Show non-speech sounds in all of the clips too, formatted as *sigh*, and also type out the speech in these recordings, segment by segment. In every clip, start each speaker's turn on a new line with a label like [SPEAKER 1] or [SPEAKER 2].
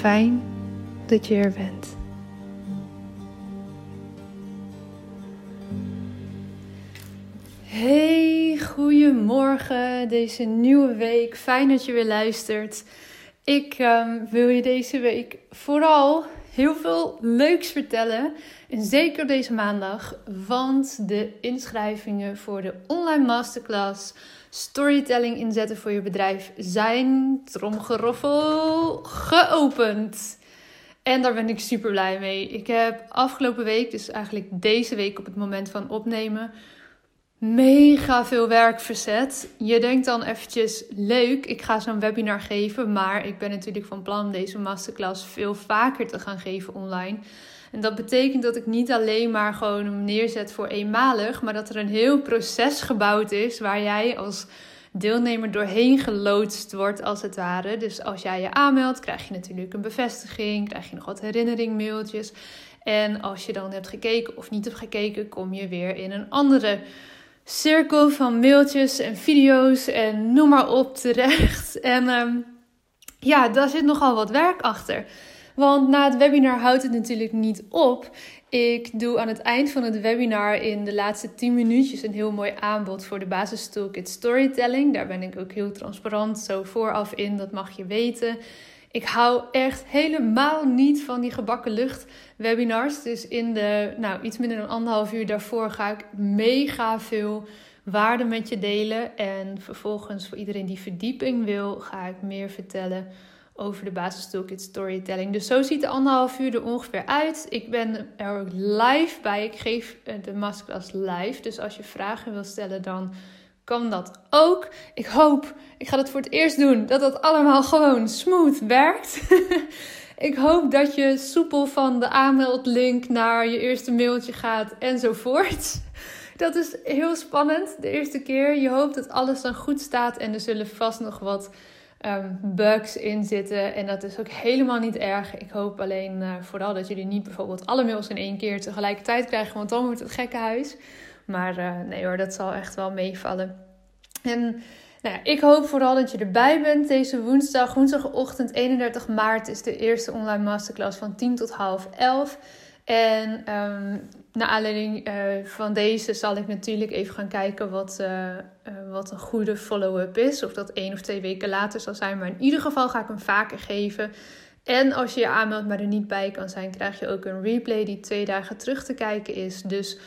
[SPEAKER 1] Fijn dat je er bent. Hey, goedemorgen, deze nieuwe week. Fijn dat je weer luistert. Ik um, wil je deze week vooral heel veel leuks vertellen. En zeker deze maandag, want de inschrijvingen voor de online masterclass Storytelling inzetten voor je bedrijf zijn, tromgeroffel, geopend. En daar ben ik super blij mee. Ik heb afgelopen week, dus eigenlijk deze week op het moment van opnemen, mega veel werk verzet. Je denkt dan eventjes, leuk, ik ga zo'n webinar geven. Maar ik ben natuurlijk van plan deze masterclass veel vaker te gaan geven online. En dat betekent dat ik niet alleen maar gewoon hem neerzet voor eenmalig, maar dat er een heel proces gebouwd is waar jij als deelnemer doorheen geloodst wordt, als het ware. Dus als jij je aanmeldt, krijg je natuurlijk een bevestiging, krijg je nog wat herinneringmailtjes. En als je dan hebt gekeken of niet hebt gekeken, kom je weer in een andere cirkel van mailtjes en video's en noem maar op terecht. *laughs* En ehm, ja, daar zit nogal wat werk achter. Want na het webinar houdt het natuurlijk niet op. Ik doe aan het eind van het webinar in de laatste 10 minuutjes een heel mooi aanbod voor de basis Toolkit Storytelling. Daar ben ik ook heel transparant zo vooraf in, dat mag je weten. Ik hou echt helemaal niet van die gebakken lucht webinars. Dus in de, nou, iets minder dan anderhalf uur daarvoor ga ik mega veel waarde met je delen. En vervolgens voor iedereen die verdieping wil, ga ik meer vertellen over de basis toolkit storytelling. Dus zo ziet de anderhalf uur er ongeveer uit. Ik ben er ook live bij. Ik geef eh, de masterclass live. Dus als je vragen wil stellen, dan kan dat ook. Ik hoop, ik ga het voor het eerst doen, dat dat allemaal gewoon smooth werkt. *laughs* ik hoop dat je soepel van de aanmeldlink naar je eerste mailtje gaat enzovoort. *laughs* Dat is heel spannend de eerste keer. Je hoopt dat alles dan goed staat en er zullen vast nog wat um, bugs in zitten. En dat is ook helemaal niet erg. Ik hoop alleen uh, vooral dat jullie niet bijvoorbeeld alle mails in één keer tegelijkertijd krijgen, want dan wordt het gekke huis. Maar uh, nee hoor, dat zal echt wel meevallen. En Nou ja, ik hoop vooral dat je erbij bent deze woensdag. Woensdagochtend 31 maart is de eerste online masterclass van 10 tot half 11. En um, naar aanleiding uh, van deze zal ik natuurlijk even gaan kijken wat, uh, uh, wat een goede follow-up is. Of dat één of twee weken later zal zijn. Maar in ieder geval ga ik hem vaker geven. En als je je aanmeldt, maar er niet bij kan zijn, krijg je ook een replay die twee dagen terug te kijken is. Dus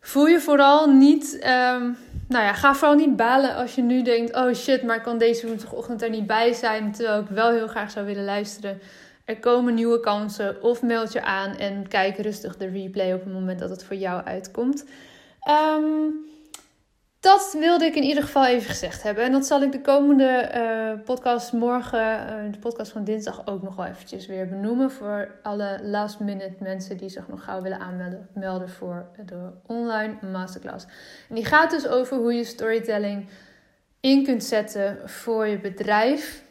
[SPEAKER 1] voel je vooral niet. Um, nou ja, ga vooral niet balen als je nu denkt: oh shit, maar ik kan deze woensdagochtend er niet bij zijn. Terwijl ik wel heel graag zou willen luisteren. Er komen nieuwe kansen. Of meld je aan en kijk rustig de replay op het moment dat het voor jou uitkomt. Um, dat wilde ik in ieder geval even gezegd hebben. En dat zal ik de komende uh, podcast morgen, uh, de podcast van dinsdag, ook nog wel eventjes weer benoemen. Voor alle last minute mensen die zich nog gauw willen aanmelden melden voor de online masterclass. En die gaat dus over hoe je storytelling in kunt zetten voor je bedrijf.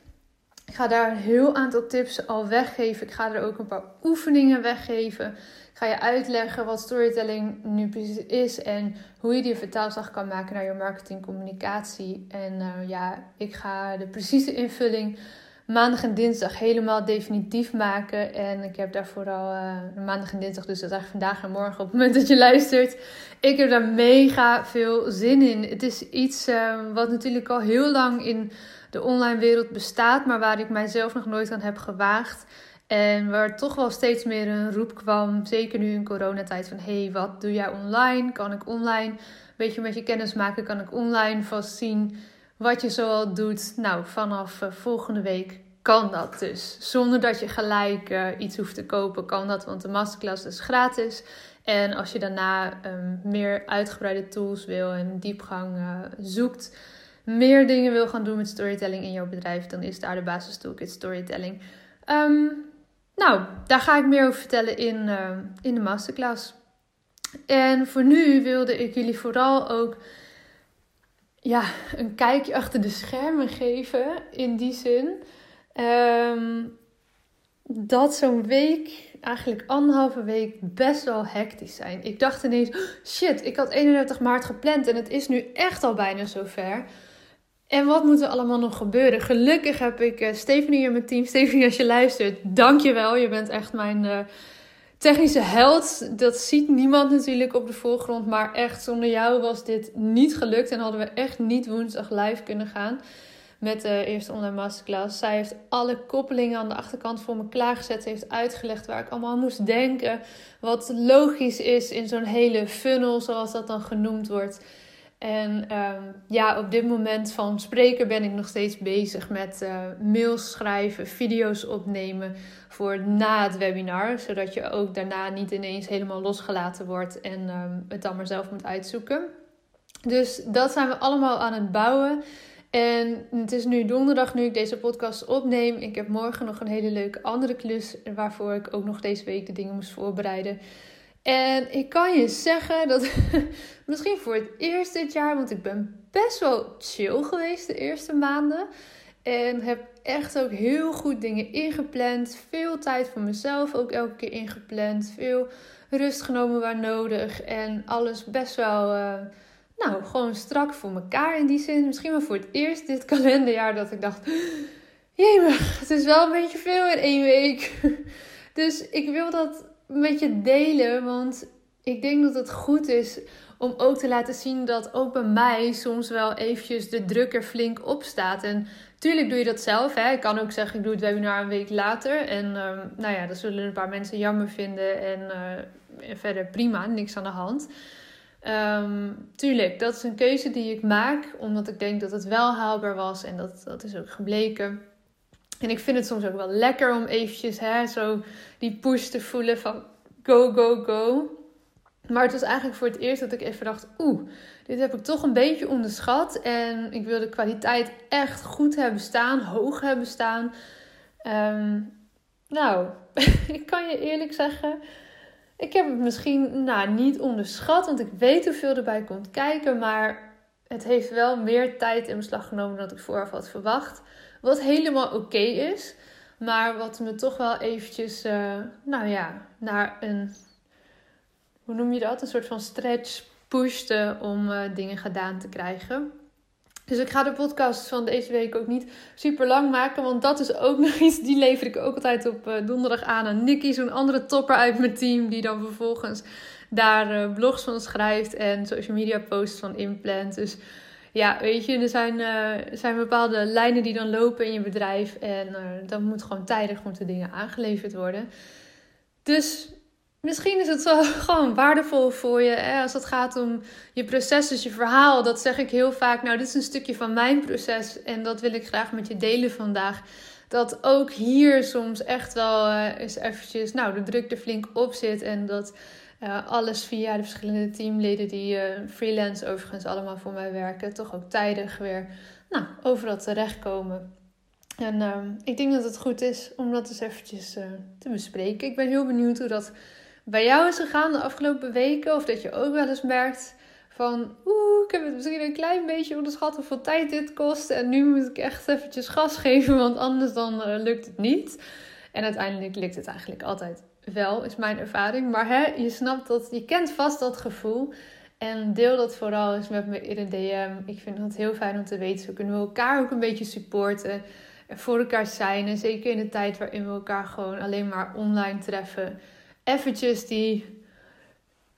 [SPEAKER 1] Ik ga daar een heel aantal tips al weggeven. Ik ga er ook een paar oefeningen weggeven ga je uitleggen wat storytelling nu precies is en hoe je die vertaalslag kan maken naar je marketingcommunicatie. En uh, ja, ik ga de precieze invulling maandag en dinsdag helemaal definitief maken. En ik heb daar vooral uh, maandag en dinsdag, dus dat is eigenlijk vandaag en morgen op het moment dat je luistert. Ik heb daar mega veel zin in. Het is iets uh, wat natuurlijk al heel lang in de online wereld bestaat, maar waar ik mijzelf nog nooit aan heb gewaagd. En waar toch wel steeds meer een roep kwam, zeker nu in coronatijd, van hey, wat doe jij online? Kan ik online een beetje met je kennis maken? Kan ik online vast zien wat je zoal doet? Nou, vanaf uh, volgende week kan dat dus. Zonder dat je gelijk uh, iets hoeft te kopen, kan dat, want de masterclass is gratis. En als je daarna um, meer uitgebreide tools wil en diepgang uh, zoekt, meer dingen wil gaan doen met storytelling in jouw bedrijf, dan is daar de basis toolkit storytelling. Um, nou, daar ga ik meer over vertellen in, uh, in de masterclass. En voor nu wilde ik jullie vooral ook ja, een kijkje achter de schermen geven. In die zin um, dat zo'n week, eigenlijk anderhalve week, best wel hectisch zijn. Ik dacht ineens, oh, shit, ik had 31 maart gepland en het is nu echt al bijna zover. En wat moet er allemaal nog gebeuren? Gelukkig heb ik uh, Stephanie in mijn team. *laughs* Stephanie, als je luistert, dank je bent echt mijn uh, technische held. Dat ziet niemand natuurlijk op de voorgrond. Maar echt, zonder jou was dit niet gelukt. En hadden we echt niet woensdag live kunnen gaan met de eerste online masterclass. Zij heeft alle koppelingen aan de achterkant voor me klaargezet. Ze heeft uitgelegd waar ik allemaal aan moest denken. Wat logisch is in zo'n hele funnel, zoals dat dan genoemd wordt. En um, ja, op dit moment van spreken ben ik nog steeds bezig met uh, mails schrijven, video's opnemen voor na het webinar. Zodat je ook daarna niet ineens helemaal losgelaten wordt en um, het dan maar zelf moet uitzoeken. Dus dat zijn we allemaal aan het bouwen. En het is nu donderdag nu ik deze podcast opneem. Ik heb morgen nog een hele leuke andere klus waarvoor ik ook nog deze week de dingen moest voorbereiden. En ik kan je zeggen dat *laughs* misschien voor het eerst dit jaar, want ik ben best wel chill geweest de eerste maanden. En heb echt ook heel goed dingen ingepland. Veel tijd voor mezelf ook elke keer ingepland. Veel rust genomen waar nodig. En alles best wel, uh, nou, gewoon strak voor elkaar in die zin. Misschien wel voor het eerst dit *laughs* kalenderjaar dat ik dacht... Jemig, het is wel een beetje veel in één week. *laughs* Dus ik wil dat met je delen. Want ik denk dat het goed is om ook te laten zien dat ook bij mij soms wel eventjes de druk er flink op staat. En tuurlijk doe je dat zelf. Hè. Ik kan ook zeggen, ik doe het webinar een week later. En um, nou ja, dat zullen een paar mensen jammer vinden. En uh, verder prima, niks aan de hand. Um, tuurlijk, dat is een keuze die ik maak. Omdat ik denk dat het wel haalbaar was. En dat, dat is ook gebleken. En ik vind het soms ook wel lekker om eventjes hè, zo die push te voelen van go, go, go. Maar het was eigenlijk voor het eerst dat ik even dacht, oeh, dit heb ik toch een beetje onderschat. En ik wil de kwaliteit echt goed hebben staan, hoog hebben staan. Um, nou, *laughs* ik kan je eerlijk zeggen, ik heb het misschien nou, niet onderschat, want ik weet hoeveel erbij komt kijken. Maar het heeft wel meer tijd in beslag genomen dan ik vooraf had verwacht. Wat helemaal oké is. Maar wat me toch wel eventjes, uh, nou ja, naar een, hoe noem je dat? Een soort van stretch pushte om uh, dingen gedaan te krijgen. Dus ik ga de podcast van deze week ook niet super lang maken. Want dat is ook nog iets. Die lever ik ook altijd op uh, donderdag aan aan Nicky. Zo'n andere topper uit mijn team. Die dan vervolgens daar blogs van schrijft. En social media posts van inplant. Dus ja, weet je, er zijn, uh, zijn bepaalde lijnen die dan lopen in je bedrijf. En dan moet gewoon tijdig moeten dingen aangeleverd worden. Dus misschien is het wel *laughs* gewoon waardevol voor je hè, als het gaat om je proces, dus je verhaal. Dat zeg ik heel vaak. Nou, dit is een stukje van mijn proces en dat wil ik graag met je delen vandaag. Dat ook hier soms echt wel uh, eens eventjes, nou, de druk er flink op zit en dat uh, alles via de verschillende teamleden die uh, freelance overigens allemaal voor mij werken, toch ook tijdig weer nou, overal terechtkomen. En uh, ik denk dat het goed is om dat eens eventjes te bespreken. Ik ben heel benieuwd hoe dat bij jou is gegaan de afgelopen weken. Of dat je ook wel eens merkt van, oeh, ik heb het misschien een klein beetje onderschat hoeveel tijd dit kost. En nu moet ik echt eventjes gas geven, want anders dan lukt het niet. En uiteindelijk lukt het eigenlijk altijd wel, is mijn ervaring. Maar hè, je snapt dat, je kent vast dat gevoel. En deel dat vooral eens met me in een DM. Ik vind het heel fijn om te weten. Zo kunnen we elkaar ook een beetje supporten. En voor elkaar zijn. En zeker in de tijd waarin we elkaar gewoon alleen maar online treffen eventjes die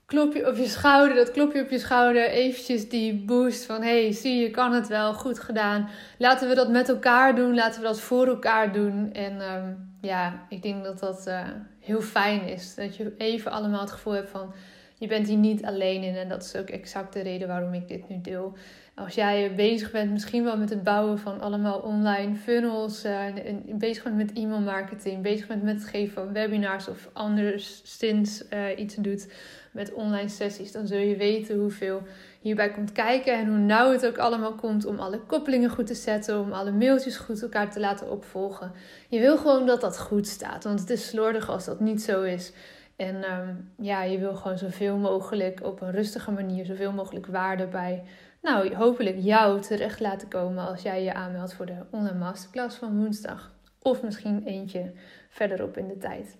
[SPEAKER 1] klopje op je schouder, dat klopje op je schouder, eventjes die boost van hey, zie je kan het wel, goed gedaan. Laten we dat met elkaar doen, laten we dat voor elkaar doen. En um, ja, ik denk dat dat uh, heel fijn is. Dat je even allemaal het gevoel hebt van je bent hier niet alleen in. En dat is ook exact de reden waarom ik dit nu deel. Als jij bezig bent, misschien wel met het bouwen van allemaal online funnels, uh, bezig bent met e-mail marketing, bezig bent met het geven van webinars of anders sinds uh, iets doet met online sessies, dan zul je weten hoeveel hierbij komt kijken en hoe nauw het ook allemaal komt om alle koppelingen goed te zetten, om alle mailtjes goed elkaar te laten opvolgen. Je wil gewoon dat dat goed staat, want het is slordig als dat niet zo is. En um, ja, je wil gewoon zoveel mogelijk op een rustige manier, zoveel mogelijk waarde bij, nou, hopelijk jou terecht laten komen als jij je aanmeldt voor de online masterclass van woensdag. Of misschien eentje verderop in de tijd.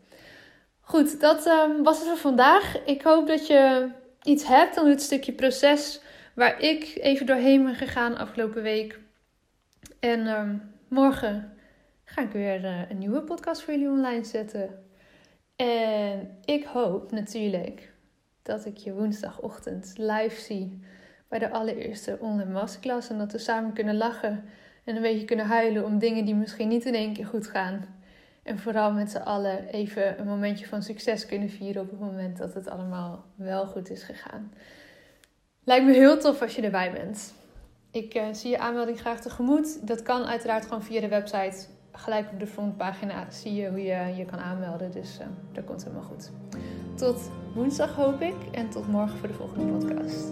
[SPEAKER 1] Goed, dat um, was het voor vandaag. Ik hoop dat je iets hebt aan dit stukje proces waar ik even doorheen ben gegaan afgelopen week. En um, morgen ga ik weer uh, een nieuwe podcast voor jullie online zetten. En ik hoop natuurlijk dat ik je woensdagochtend live zie bij de allereerste online masterclass. En dat we samen kunnen lachen en een beetje kunnen huilen om dingen die misschien niet in één keer goed gaan. En vooral met z'n allen even een momentje van succes kunnen vieren op het moment dat het allemaal wel goed is gegaan. Lijkt me heel tof als je erbij bent. Ik uh, zie je aanmelding graag tegemoet. Dat kan uiteraard gewoon via de website gelijk op de frontpagina zie je hoe je je kan aanmelden. Dus uh, dat komt helemaal goed. Tot woensdag hoop ik en tot morgen voor de volgende podcast.